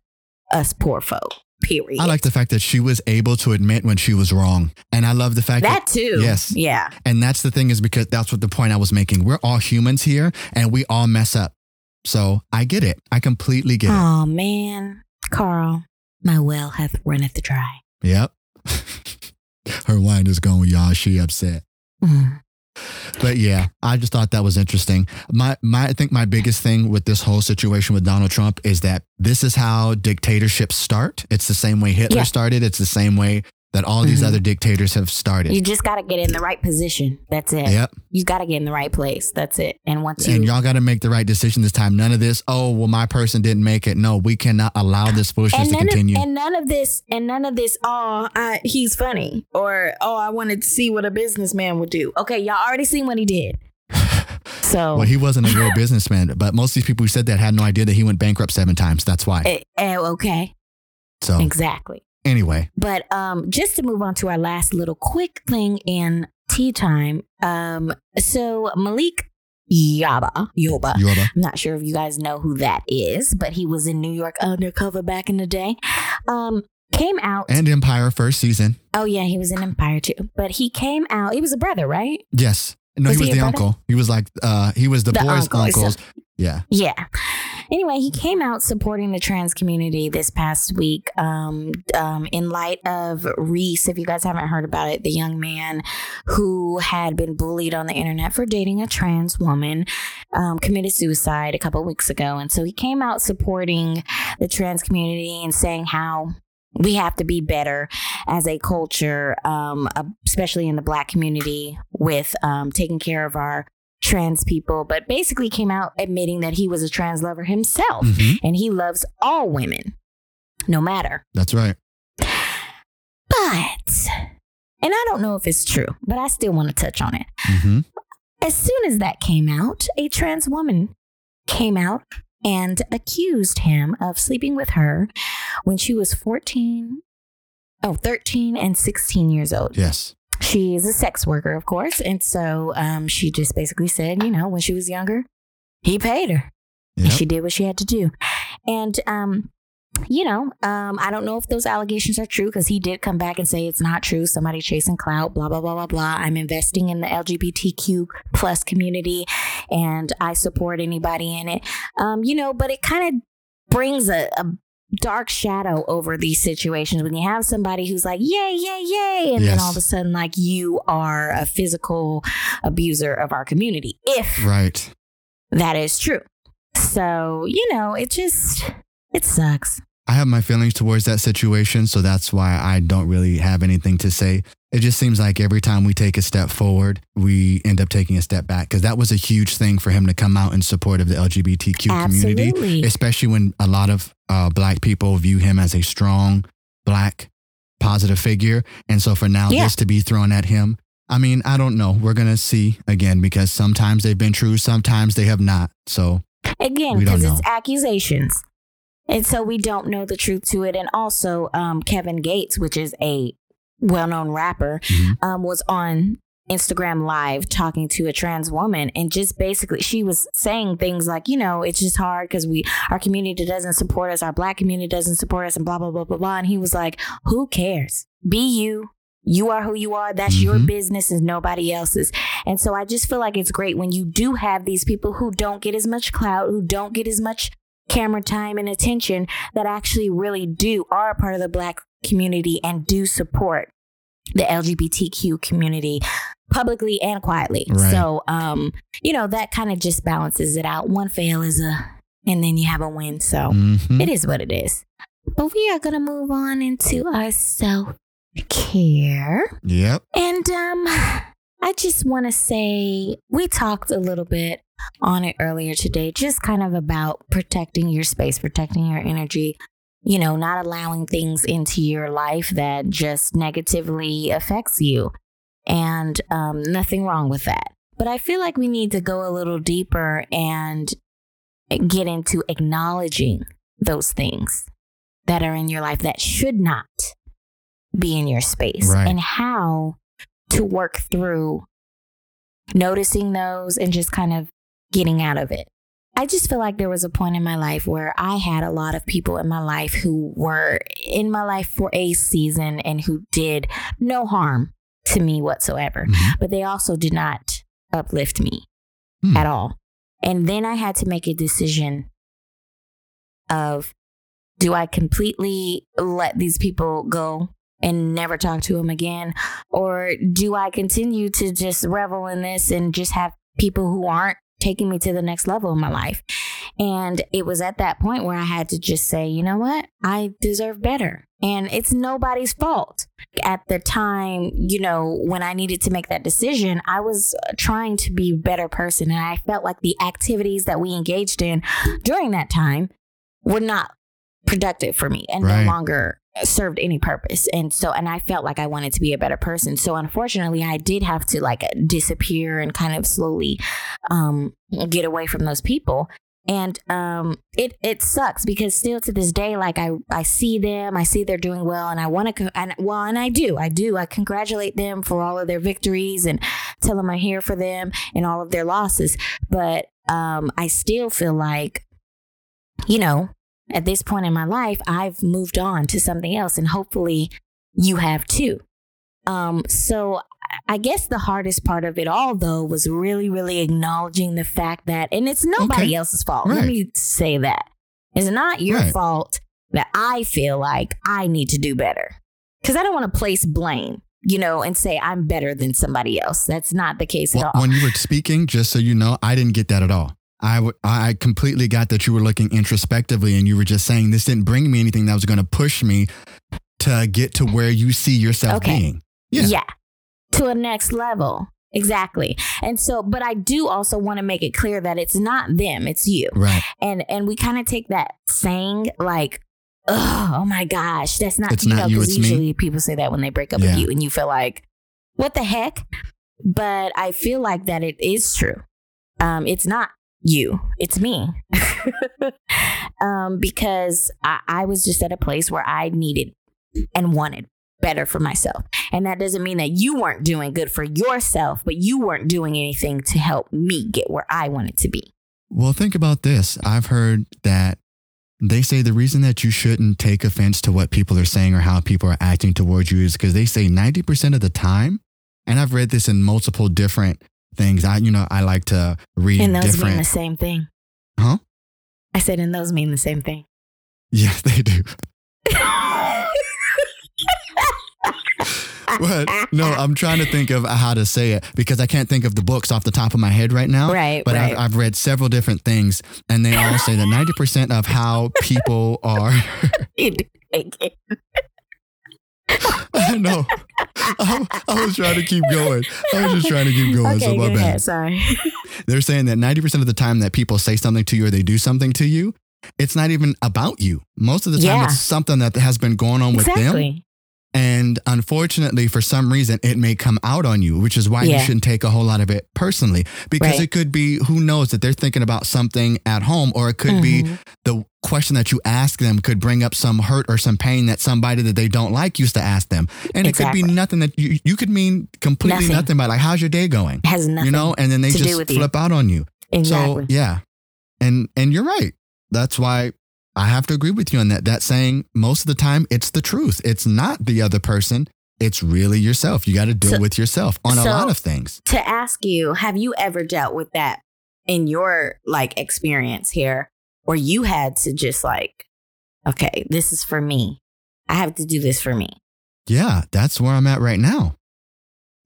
us poor folk. Period. I like the fact that she was able to admit when she was wrong, and I love the fact that. that too. Yes. Yeah. And that's the thing is because that's what the point I was making. We're all humans here, and we all mess up. So I get it. I completely get it. Oh man, Carl, my well hath runneth dry. Yep. Her wine is gone, y'all. She upset. Mm. But yeah, I just thought that was interesting. My my I think my biggest thing with this whole situation with Donald Trump is that this is how dictatorships start. It's the same way Hitler Yeah. started. It's the same way that all these Mhm. other dictators have started. You just got to get in the right position. That's it. Yep. You got to get in the right place. That's it. And once you And y'all got to make the right decision this time. None of this, oh, well, my person didn't make it. No, we cannot allow this foolishness to continue. of, and none of this and none of this oh I, he's funny or oh i wanted to see what a businessman would do okay y'all already seen what he did so well, he wasn't a real businessman, but most of these people who said that had no idea that he went bankrupt seven times. That's why. eh, okay So, exactly anyway, but um just to move on to our last little quick thing in tea time um so malik yaba yoba Yoba. I'm not sure if you guys know who that is, but he was in New York undercover back in the day. Um, came out. And Empire first season. oh yeah, he was in Empire too. But he came out. He was a brother, right? Yes. No, Was he he was your the brother? uncle. He was like, uh, he was the, The boys' uncle, uncles. Yeah. Yeah. Anyway, he came out supporting the trans community this past week um, um, in light of Reese. If you guys haven't heard about it, the young man who had been bullied on the internet for dating a trans woman um, committed suicide a couple weeks ago. And so he came out supporting the trans community and saying how we have to be better as a culture, um, especially in the black community, with um, taking care of our trans people, but basically came out admitting that he was a trans lover himself hmm and he loves all women, no matter. That's right. But, and I don't know if it's true, but I still want to touch on it. hmm As soon as that came out, a trans woman came out and accused him of sleeping with her when she was 14, oh, 13 and 16 years old. Yes. She is a sex worker, of course. And so um, she just basically said, you know, when she was younger, he paid her. Yep. And she did what she had to do. And, um, you know, um, I don't know if those allegations are true because he did come back and say it's not true. Somebody chasing clout, blah, blah, blah, blah, blah. I'm investing in the LGBTQ plus community and I support anybody in it. Um, you know, but it kind of brings a, a dark shadow over these situations when you have somebody who's like, yay, yay, yay. And then all of a sudden, like, you are a physical abuser of our community. If Right. that is true. So, you know, it just, it sucks. I have my feelings towards that situation, so that's why I don't really have anything to say. It just seems like every time we take a step forward, we end up taking a step back because that was a huge thing for him to come out in support of the LGBTQ community, especially when a lot of uh, black people view him as a strong black positive figure. And so for now, Yeah. this to be thrown at him, I mean, I don't know. We're going to see again because sometimes they've been true, sometimes they have not. So Again, because it's accusations. And so we don't know the truth to it. And also, um, Kevin Gates, which is a well known rapper, Mhm. um, was on Instagram Live talking to a trans woman. And just basically, she was saying things like, you know, it's just hard because we, our community doesn't support us, our black community doesn't support us, and blah, blah, blah, blah, blah. And he was like, who cares? Be you. You are who you are. That's your Mhm. business and nobody else's. And so I just feel like it's great when you do have these people who don't get as much clout, who don't get as much camera time and attention, that actually really do are a part of the black community and do support the LGBTQ community publicly and quietly. Right. So um, you know, that kind of just balances it out. One fail is a and then you have a win. So mhm. it is what it is. But we are gonna move on into our self care. yep. And um I just want to say we talked a little bit on it earlier today just kind of about protecting your space, protecting your energy. You know, not allowing things into your life that just negatively affects you. And um, nothing wrong with that. But I feel like we need to go a little deeper and get into acknowledging those things that are in your life that should not be in your space Right. and how to work through noticing those and just kind of getting out of it. I just feel like there was a point in my life where I had a lot of people in my life who were in my life for a season and who did no harm to me whatsoever, Mhm. but they also did not uplift me Hmm. at all. And then I had to make a decision of do I completely let these people go and never talk to them again? Or do I continue to just revel in this and just have people who aren't taking me to the next level in my life? And it was at that point where I had to just say, you know what? I deserve better. And it's nobody's fault. At the time, you know, when I needed to make that decision, I was uh, trying to be a better person. And I felt like the activities that we engaged in during that time were not productive for me and Right. no longer served any purpose. And so, and I felt like I wanted to be a better person. So, unfortunately, I did have to like disappear and kind of slowly um, get away from those people. And um, it it sucks because still to this day, like I I see them, I see they're doing well, and I want to, and well, and I do, I do, I congratulate them for all of their victories and tell them I'm here for them and all of their losses. But um, I still feel like, you know, at this point in my life, I've moved on to something else, and hopefully, you have too. Um, so I guess the hardest part of it all, though, was really, really acknowledging the fact that, and it's nobody Okay. else's fault. Let me say that. It's not your Right. fault that I feel like I need to do better. Because I don't want to place blame, you know, and say I'm better than somebody else. That's not the case at all. when you were speaking, just so you know, I didn't get that at all. I, w- I completely got that you were looking introspectively and you were just saying this didn't bring me anything that was going to push me to get to where you see yourself Okay. being. Yeah. yeah. To a next level. Exactly. And so, but I do also want to make it clear that it's not them, it's you. Right. and and we kind of take that saying like oh my gosh that's not It's you not know you, because it's me. usually people say that when they break up Yeah. with you and you feel like what the heck but i feel like that it is true um it's not you. It's me. Um because I, I was just at a place where i needed and wanted better for myself. And that doesn't mean that you weren't doing good for yourself but you weren't doing anything to help me get where i wanted to be. Well, think about this. I've heard that they say the reason that you shouldn't take offense to what people are saying or how people are acting towards you is because they say 90% of the time, and I've read this in multiple different things. I, you know, I like to read And those mean the same thing. Huh? I said, and those mean the same thing. Yes, they do. But no, I'm trying to think of how to say it because I can't think of the books off the top of my head right now. right, But right. I've, I've read several different things, and they all say that 90% of how people are. I know. I, I was trying to keep going. I was just trying to keep going. okay, so my bad. ahead. Sorry. They're saying that 90% of the time that people say something to you or they do something to you, it's not even about you. Most of the time, Yeah. it's something that has been going on with them. Exactly. And unfortunately, for some reason, it may come out on you, which is why you shouldn't take a whole lot of it personally. Because Right. it could be, who knows, that they're thinking about something at home, or it could be Mhm. the question that you ask them could bring up some hurt or some pain that somebody that they don't like used to ask them. And it could be nothing that you, you could mean completely Nothing. nothing, but like, how's your day going? has nothing. you know, and then they just with you. flip out on you. exactly. So yeah, and and you're right. That's why I have to agree with you on that. That saying most of the time it's the truth. It's not the other person. It's really yourself. You got to deal So- with yourself on a lot of things. to ask you, have you ever dealt with that in your like experience here, where you had to just like, okay, this is for me. I have to do this for me. Yeah, that's where I'm at right now.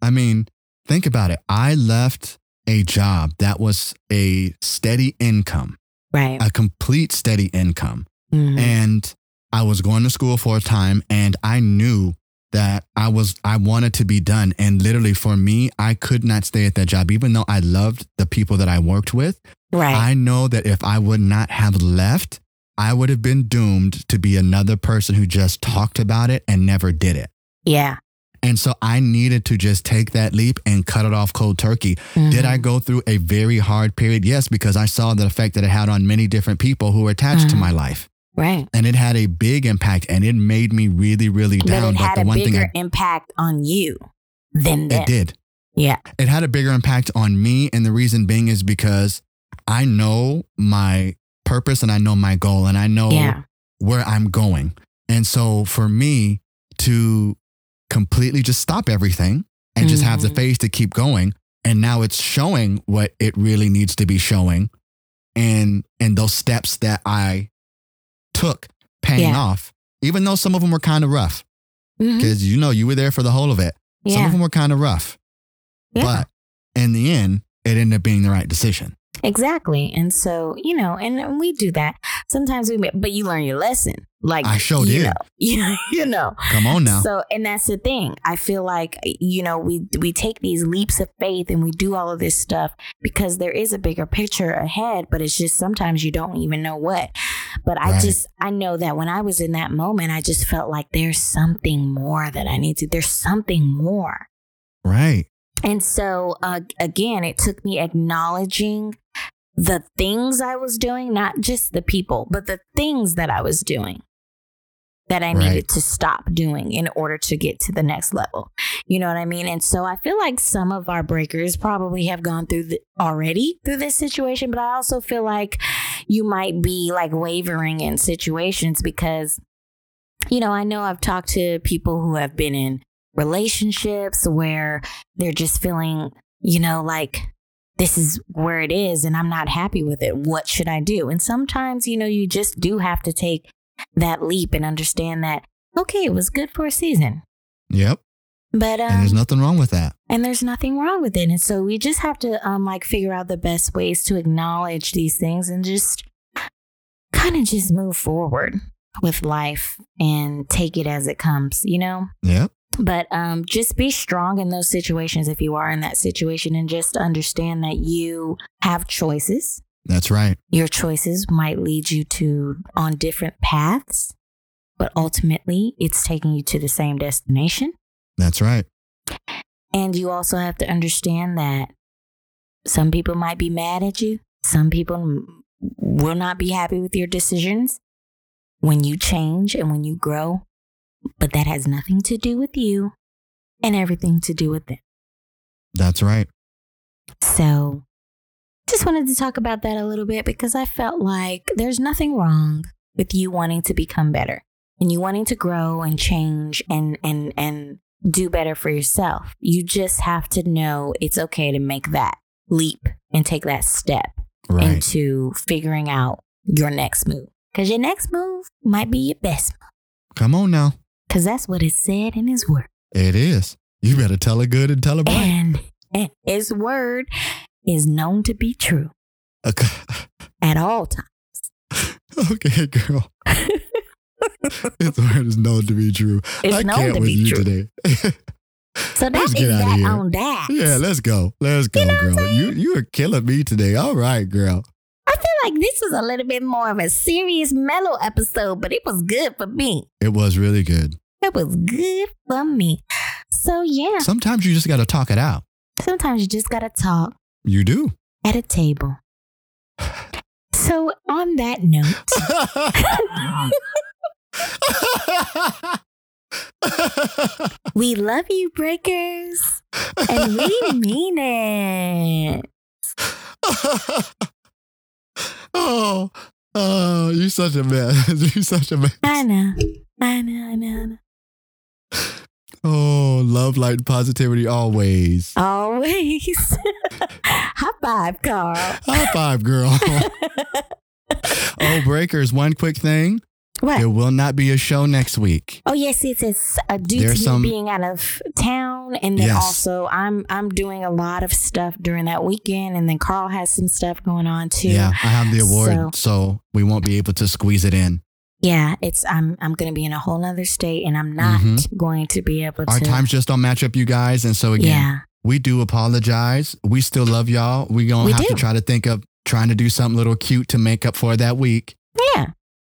I mean, think about it. I left a job that was a steady income, Right. a complete steady income. Mhm. and I was going to school for a time and I knew that I was I wanted to be done and literally for me I could not stay at that job even though I loved the people that I worked with right. I know that if I would not have left I would have been doomed to be another person who just talked about it and never did it. Yeah. And so I needed to just take that leap and cut it off cold turkey. Did I Mhm. go through a very hard period? Yes, because I saw the effect that it had on many different people who were attached to my life. Right. And it had a big impact and it made me really, really But down. it had the a one thing was that a bigger I, impact on you than them. it did. Yeah. It had a bigger impact on me. And the reason being is because I know my purpose and I know my goal and I know Yeah. where I'm going. And so for me to completely just stop everything and just have the Mhm. faith to keep going, and now it's showing what it really needs to be showing, and and those steps that I took paying Yeah. off, even though some of them were kind of rough, because you know you were there for the whole of it. Some of them were kind of rough, yeah. but in the end, it ended up being the right decision. Exactly. And so, you know, and we do that. Sometimes we, but you learn your lesson. Like, I showed you did. Know, you, you know. Come on now. So, and that's the thing. I feel like, you know, we, we take these leaps of faith and we do all of this stuff because there is a bigger picture ahead, but it's just sometimes you don't even know what. But I just, I know that when I was in that moment, I just felt like there's something more that I need to, there's something more. right. And so, uh, again, it took me acknowledging the things I was doing, not just the people, but the things that I was doing that I Right. needed to stop doing in order to get to the next level. You know what I mean? And so I feel like some of our breakers probably have gone through the, already through this situation, but I also feel like you might be like wavering in situations because, you know, I know I've talked to people who have been in relationships where they're just feeling, you know, like this is where it is and I'm not happy with it. What should I do? And sometimes, you know, you just do have to take that leap and understand that, okay, it was good for a season. Yep. But um, And there's nothing wrong with that. and there's nothing wrong with it. And so we just have to um like figure out the best ways to acknowledge these things and just kind of just move forward with life and take it as it comes, you know? Yep. But um just be strong in those situations if you are in that situation and just understand that you have choices. That's right. Your choices might lead you to on different paths, but ultimately it's taking you to the same destination. That's right. And you also have to understand that some people might be mad at you. Some people will not be happy with your decisions when you change and when you grow. But that has nothing to do with you and everything to do with them. That's right. So just wanted to talk about that a little bit because I felt like there's nothing wrong with you wanting to become better and you wanting to grow and change and and and do better for yourself. You just have to know it's okay to make that leap and take that step Right. into figuring out your next move. Cuz your next move might be your best move Come on now. cuz that's what it said in his word. It is. You better tell it good and tell it right. And, and his word is known to be true Okay, at all times. okay girl. Its word is known to be true. It's I known can't to with be you true. today. So that Let's is that on that. yeah, let's go. Let's go, girl. You you are killing me today. All right, girl. I feel like this was a little bit more of a serious, mellow episode, but it was good for me. It was really good. It was good for me. So yeah, Sometimes you just got to talk it out. sometimes you just gotta talk You do. at a table. So on that note, we love you, breakers, and we mean it. oh, oh, you're such a mess. you're such a mess. I know, I know, I know. I know. Oh, love, light, positivity always. Always. High five, Carl. High five, girl. oh, breakers. One quick thing. What? There will not be a show next week. Oh yes, it's uh, due There's to some- being out of town, and then Yes. also I'm I'm doing a lot of stuff during that weekend, and then Carl has some stuff going on too. Yeah, I have the award, So- so, we won't be able to squeeze it in. Yeah, it's I'm I'm gonna be in a whole nother state, and I'm not Mhm. going to be able to Our times just don't match up, you guys. And so, again, yeah, we do apologize. We still love y'all. we going We to have do. to try to think of trying to do something little cute to make up for that week. yeah.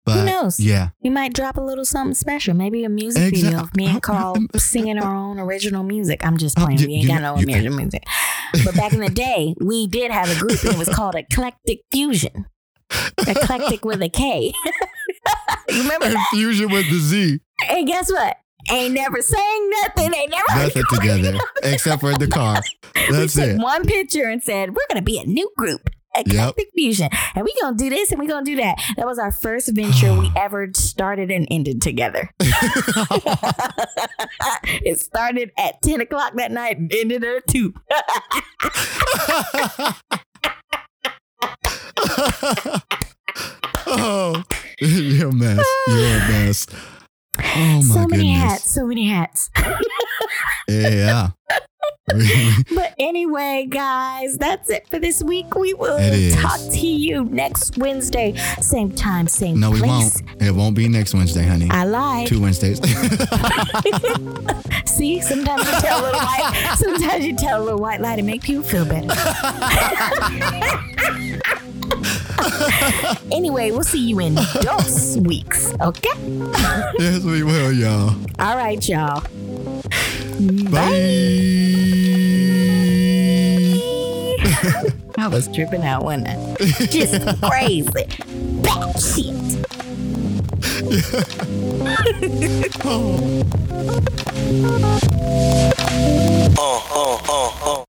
But Who knows? Yeah. We might drop a little something special. Maybe a music Exact- video of me and Carl singing our own original music. I'm just Um, playing. you- we ain't got no original music. But back in the day, we did have a group and it was called Eclectic Fusion. Eclectic with a K. remember And that? fusion with the Z. And guess what? Ain't never sang nothing. Ain't never Nothing together except for the car. we That's took it. one picture and said, We're gonna be a new group. Eclectic Fusion. And we gonna do this and we gonna do that. That was our first venture we ever started and ended together. it started at 10 o'clock that night and ended at 2. oh, you're a mess. You're a mess. Oh my so many goodness. hats, so many hats. Yeah. But anyway, guys, that's it for this week. We will talk to you next Wednesday, same time, same place. no, we won't. It won't be next Wednesday, honey. I lied. Two Wednesdays. See, sometimes you tell a little white, sometimes you tell a little white lie to make people feel better. anyway, we'll see you in those weeks, okay? yes, we will, y'all. All right, y'all. Bye. I was tripping out, wasn't I? Just crazy. Bat shit. Oh. Uh, uh, uh.